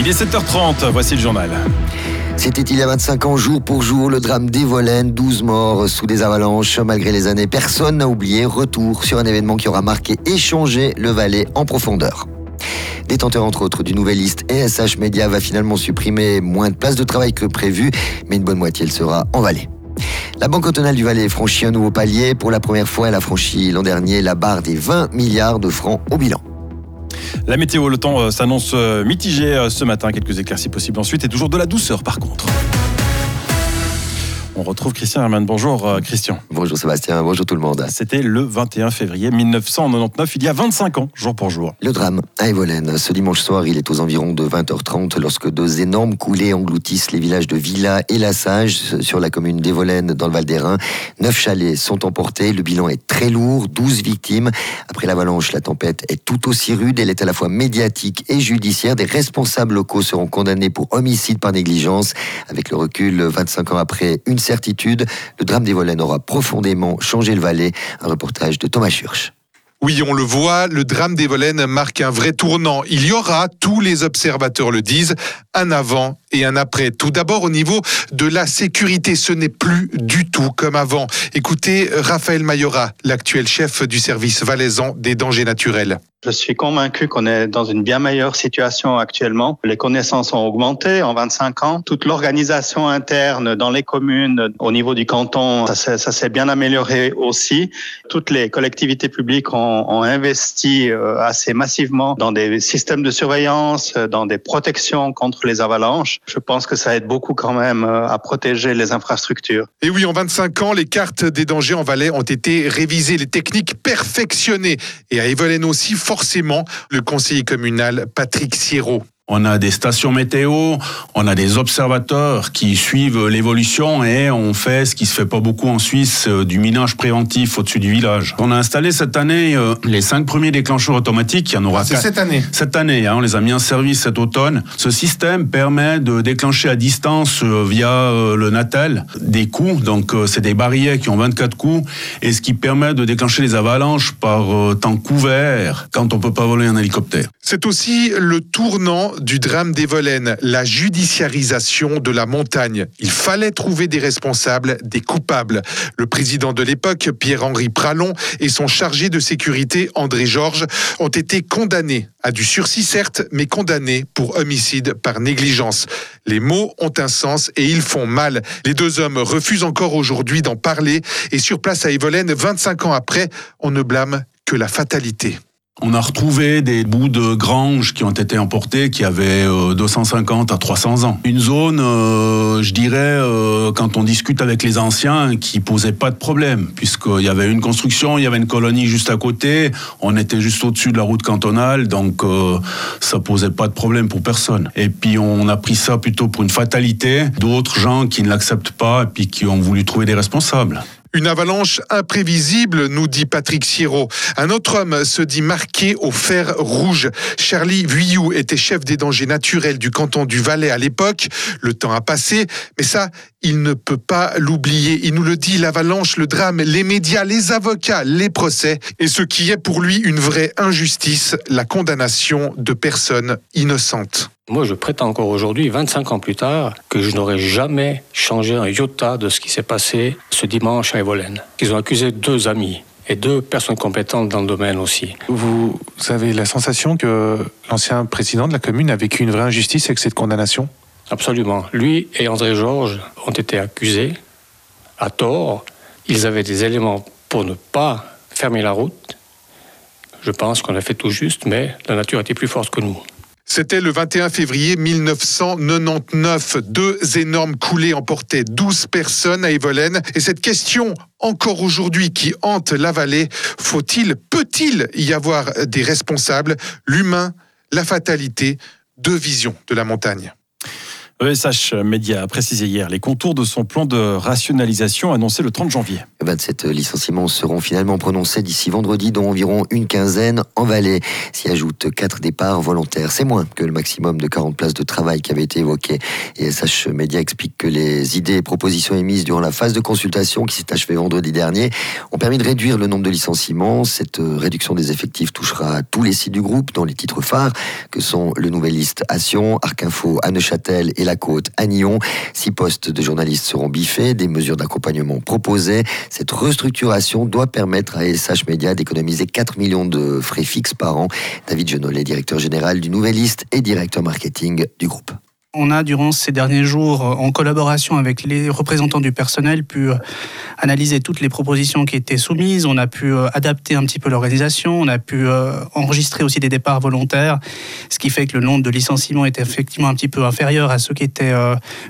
Il est 7h30, voici le journal. C'était il y a 25 ans, jour pour jour, le drame d'Evolen, 12 morts sous des avalanches. Malgré les années, personne n'a oublié. Retour sur un événement qui aura marqué et changé le Valais en profondeur. Détenteur entre autres du Nouvelliste et SH Media va finalement supprimer moins de places de travail que prévu, mais une bonne moitié elle sera en Valais. La Banque cantonale du Valais franchit un nouveau palier. Pour la première fois, elle a franchi l'an dernier la barre des 20 milliards de francs au bilan. La météo, le temps euh, s'annonce euh, mitigé euh, ce matin. Quelques éclaircies possibles ensuite et toujours de la douceur par contre. On retrouve Christian Hermann. Bonjour euh, Christian. Bonjour Sébastien, bonjour tout le monde. C'était le 21 février 1999, il y a 25 ans, jour pour jour. Le drame à Evolène. Ce dimanche soir, il est aux environs de 20h30 lorsque deux énormes coulées engloutissent les villages de Villa et La Sage sur la commune d'Evolène dans le Val d'Airain. Neuf chalets sont emportés. Le bilan est très lourd, 12 victimes. Après l'avalanche, la tempête est tout aussi rude. Elle est à la fois médiatique et judiciaire. Des responsables locaux seront condamnés pour homicide par négligence. Avec le recul, 25 ans après, une certitude, le drame des Volaines aura profondément changé le Valais. Un reportage de Thomas Schurch. Oui, on le voit, le drame des Volaines marque un vrai tournant. Il y aura, tous les observateurs le disent, un avant et un après. Tout d'abord au niveau de la sécurité, ce n'est plus du tout comme avant. Écoutez Raphaël Mayora, l'actuel chef du service valaisan des dangers naturels. Je suis convaincu qu'on est dans une bien meilleure situation actuellement. Les connaissances ont augmenté en 25 ans. Toute l'organisation interne dans les communes, au niveau du canton, ça s'est bien amélioré aussi. Toutes les collectivités publiques ont, investi euh, assez massivement dans des systèmes de surveillance, dans des protections contre les avalanches. Je pense que ça aide beaucoup quand même euh, à protéger les infrastructures. Et oui, en 25 ans, les cartes des dangers en Valais ont été révisées, les techniques perfectionnées. Et à Evelyn aussi, forcément le conseiller communal Patrick Sierrault. On a des stations météo, on a des observateurs qui suivent l'évolution et on fait ce qui se fait pas beaucoup en Suisse, euh, du minage préventif au-dessus du village. On a installé cette année euh, les cinq premiers déclencheurs automatiques. Il y en aura C'est cette année. Cette année, hein, on les a mis en service cet automne. Ce système permet de déclencher à distance euh, via le Natel des coups. Donc c'est des barillet qui ont 24 coups et ce qui permet de déclencher les avalanches par temps couvert quand on peut pas voler un hélicoptère. C'est aussi le tournant du drame des Volaines, la judiciarisation de la montagne. Il fallait trouver des responsables, des coupables. Le président de l'époque, Pierre-Henri Pralon, et son chargé de sécurité, André Georges, ont été condamnés à du sursis certes, mais condamnés pour homicide par négligence. Les mots ont un sens et ils font mal. Les deux hommes refusent encore aujourd'hui d'en parler et sur place à Evolène, 25 ans après, on ne blâme que la fatalité. On a retrouvé des bouts de granges qui ont été emportés, qui avaient 250 euh, à 300 ans. Une zone, euh, je dirais, euh, quand on discute avec les anciens, qui posait pas de problème, puisqu'il y avait une construction, il y avait une colonie juste à côté, on était juste au-dessus de la route cantonale, donc ça posait pas de problème pour personne. Et puis on a pris ça plutôt pour une fatalité, d'autres gens qui ne l'acceptent pas et puis qui ont voulu trouver des responsables. Une avalanche imprévisible, nous dit Patrick Siro. Un autre homme se dit marqué au fer rouge. Charlie Vuillou était chef des dangers naturels du canton du Valais à l'époque. Le temps a passé, mais ça, il ne peut pas l'oublier. Il nous le dit, l'avalanche, le drame, les médias, les avocats, les procès, et ce qui est pour lui une vraie injustice, la condamnation de personnes innocentes. Moi, je prétends encore aujourd'hui, 25 ans plus tard, que je n'aurais jamais changé un iota de ce qui s'est passé ce dimanche Ils ont accusé deux amis et deux personnes compétentes dans le domaine aussi. Vous avez la sensation que l'ancien président de la commune a vécu une vraie injustice avec cette condamnation? Absolument. Lui et André Georges ont été accusés à tort. Ils avaient des éléments pour ne pas fermer la route. Je pense qu'on a fait tout juste, mais la nature était plus forte que nous. C'était le 21 février 1999. Deux énormes coulées emportaient 12 personnes à Evolène. Et cette question, encore aujourd'hui, qui hante la vallée, faut-il, peut-il y avoir des responsables? L'humain, la fatalité, deux visions de la montagne. ESH Média a précisé hier les contours de son plan de rationalisation annoncé le 30 janvier. 27 licenciements seront finalement prononcés d'ici vendredi, dont environ une quinzaine en Valais. S'y ajoutent quatre départs volontaires. C'est moins que le maximum de 40 places de travail qui avait été évoqué. ESH Média explique que les idées et propositions émises durant la phase de consultation qui s'est achevée vendredi dernier ont permis de réduire le nombre de licenciements. Cette réduction des effectifs touchera tous les sites du groupe, dont les titres phares, que sont le Nouvelliste à Sion, Arc Info à Neuchâtel et la côte à Nyon. Six postes de journalistes seront biffés, des mesures d'accompagnement proposées. Cette restructuration doit permettre à SH Media d'économiser 4 millions de frais fixes par an. David Genollet, directeur général du Nouvelliste et directeur marketing du groupe. On a, durant ces derniers jours, en collaboration avec les représentants du personnel, pu euh, analyser toutes les propositions qui étaient soumises. On a pu euh, adapter un petit peu l'organisation. On a pu euh, enregistrer aussi des départs volontaires, ce qui fait que le nombre de licenciements est effectivement un petit peu inférieur à ceux qui étaient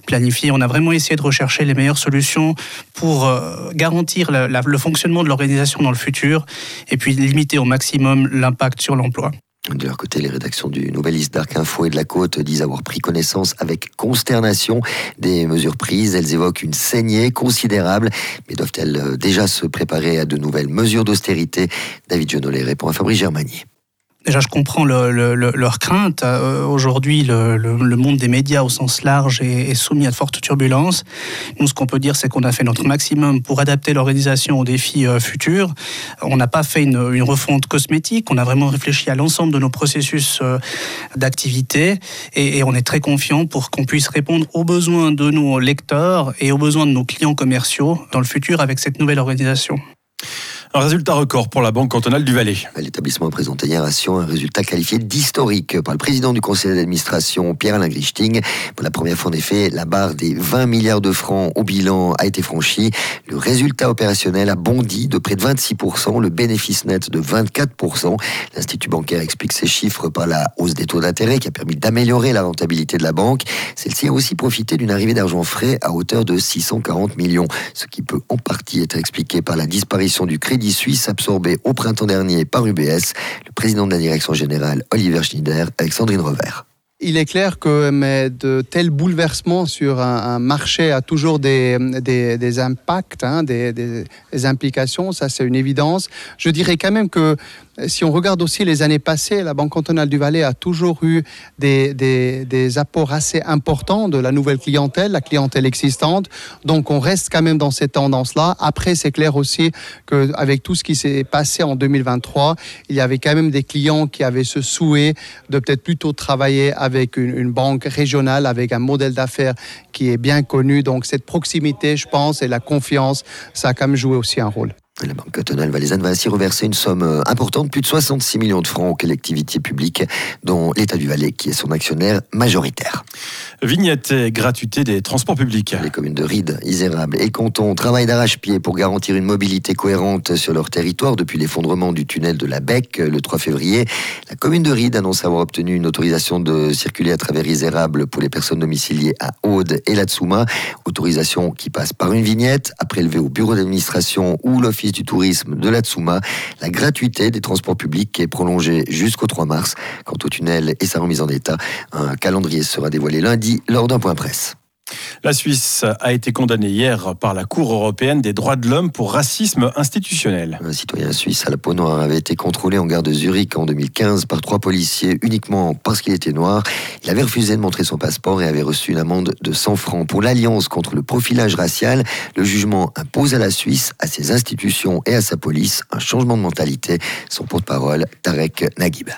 planifiés. On a vraiment essayé de rechercher les meilleures solutions pour garantir le fonctionnement de l'organisation dans le futur et puis limiter au maximum l'impact sur l'emploi. De leur côté, les rédactions du Nouvelliste d'Arc Info et de la Côte disent avoir pris connaissance avec consternation des mesures prises. Elles évoquent une saignée considérable, mais doivent-elles déjà se préparer à de nouvelles mesures d'austérité? David Genollet répond à Fabrice Germanier. Déjà, je comprends leur crainte. Euh, aujourd'hui, le, monde des médias au sens large est, soumis à de fortes turbulences. Nous, ce qu'on peut dire, c'est qu'on a fait notre maximum pour adapter l'organisation aux défis euh, futurs. On n'a pas fait une, refonte cosmétique. On a vraiment réfléchi à l'ensemble de nos processus euh, d'activité et, et, on est très confiant pour qu'on puisse répondre aux besoins de nos lecteurs et aux besoins de nos clients commerciaux dans le futur avec cette nouvelle organisation. Un résultat record pour la Banque cantonale du Valais. L'établissement a présenté hier à Sion un résultat qualifié d'historique par le président du conseil d'administration, Pierre-Alain Grichting. Pour la première fois, en effet, la barre des 20 milliards de francs au bilan a été franchie. Le résultat opérationnel a bondi de près de 26%, le bénéfice net de 24%. L'Institut bancaire explique ces chiffres par la hausse des taux d'intérêt qui a permis d'améliorer la rentabilité de la banque. Celle-ci a aussi profité d'une arrivée d'argent frais à hauteur de 640 millions, ce qui peut en partie être expliqué par la disparition du crédit Suisse absorbé au printemps dernier par UBS. Le président de la direction générale, Oliver Schneider, Alexandrine Revers. Il est clair que mais de tels bouleversements sur un, marché a toujours des, des, impacts, hein, des, des, implications, ça c'est une évidence. Je dirais quand même que si on regarde aussi les années passées, la Banque cantonale du Valais a toujours eu des, apports assez importants de la nouvelle clientèle, la clientèle existante. Donc on reste quand même dans cette tendance-là. Après, c'est clair aussi qu'avec tout ce qui s'est passé en 2023, il y avait quand même des clients qui avaient ce souhait de peut-être plutôt travailler avec une, une banque régionale, avec un modèle d'affaires qui est bien connu. Donc cette proximité, je pense, et la confiance, ça a quand même joué aussi un rôle. La Banque cantonale valaisanne va ainsi reverser une somme euh, importante, plus de 66 millions de francs aux collectivités publiques, dont l'État du Valais, qui est son actionnaire majoritaire. Vignette et gratuité des transports publics. Les communes de Rides, Isérable et Canton travaillent d'arrache-pied pour garantir une mobilité cohérente sur leur territoire depuis l'effondrement du tunnel de la Bec le 3 février. La commune de Rides annonce avoir obtenu une autorisation de circuler à travers Isérable pour les personnes domiciliées à Aude et Latsuma. Autorisation qui passe par une vignette à prélever au bureau d'administration ou l'office du tourisme de la Tsuma. La gratuité des transports publics est prolongée jusqu'au 3 mars. Quant au tunnel et sa remise en état, un calendrier sera dévoilé lundi lors d'un point presse. La Suisse a été condamnée hier par la Cour européenne des droits de l'homme pour racisme institutionnel. Un citoyen suisse à la peau noire avait été contrôlé en gare de Zurich en 2015 par trois policiers uniquement parce qu'il était noir. Il avait refusé de montrer son passeport et avait reçu une amende de 100 francs. Pour l'Alliance contre le profilage racial, le jugement impose à la Suisse, à ses institutions et à sa police un changement de mentalité. Son porte-parole, Tarek Naguib.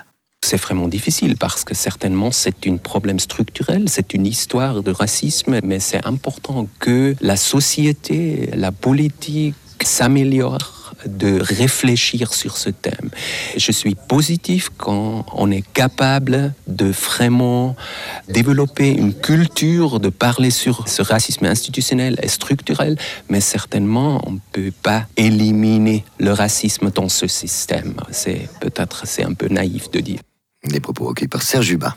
C'est vraiment difficile parce que certainement c'est un problème structurel, c'est une histoire de racisme, mais c'est important que la société, la politique s'améliore de réfléchir sur ce thème. Je suis positif quand on est capable de vraiment développer une culture de parler sur ce racisme institutionnel et structurel, mais certainement on ne peut pas éliminer le racisme dans ce système. C'est peut-être c'est un peu naïf de dire. Des propos recueillis par Serge Hubin.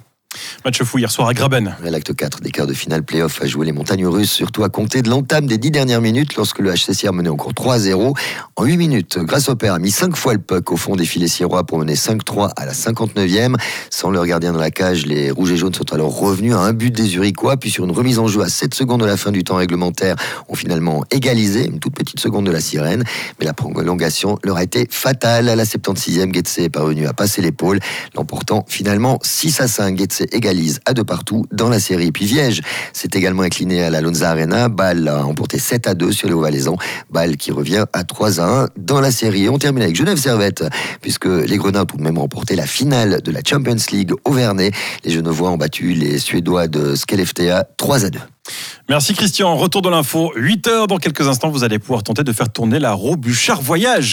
Match fou hier soir à Graben. L'acte 4 des quarts de finale play-off a joué les montagnes russes, surtout à compter de l'entame des 10 dernières minutes lorsque le HCCR menait encore 3-0. En 8 minutes, grâce au père a mis 5 fois le puck au fond des filets sirois pour mener 5-3 à la 59e. Sans leur gardien dans la cage, les rouges et jaunes sont alors revenus à un but des Uriquois, puis sur une remise en jeu à 7 secondes de la fin du temps réglementaire, ont finalement égalisé, une toute petite seconde de la sirène. Mais la prolongation leur a été fatale. À la 76e, Getse est parvenu à passer l'épaule, l'emportant finalement 6 à 5. Getse égalise à deux partout dans la série. Puis Viège s'est également incliné à la Lonza Arena. Bâle a emporté 7 à 2 sur les Hauts-Valaisans. Bâle qui revient à 3 à 1 dans la série. On termine avec Genève Servette, puisque les Grenats ont même remporté la finale de la Champions League au Vernet. Les Genevois ont battu les Suédois de Skellefteå 3 à 2. Merci Christian. Retour de l'info. 8 heures dans quelques instants, vous allez pouvoir tenter de faire tourner la Robuchard Voyage.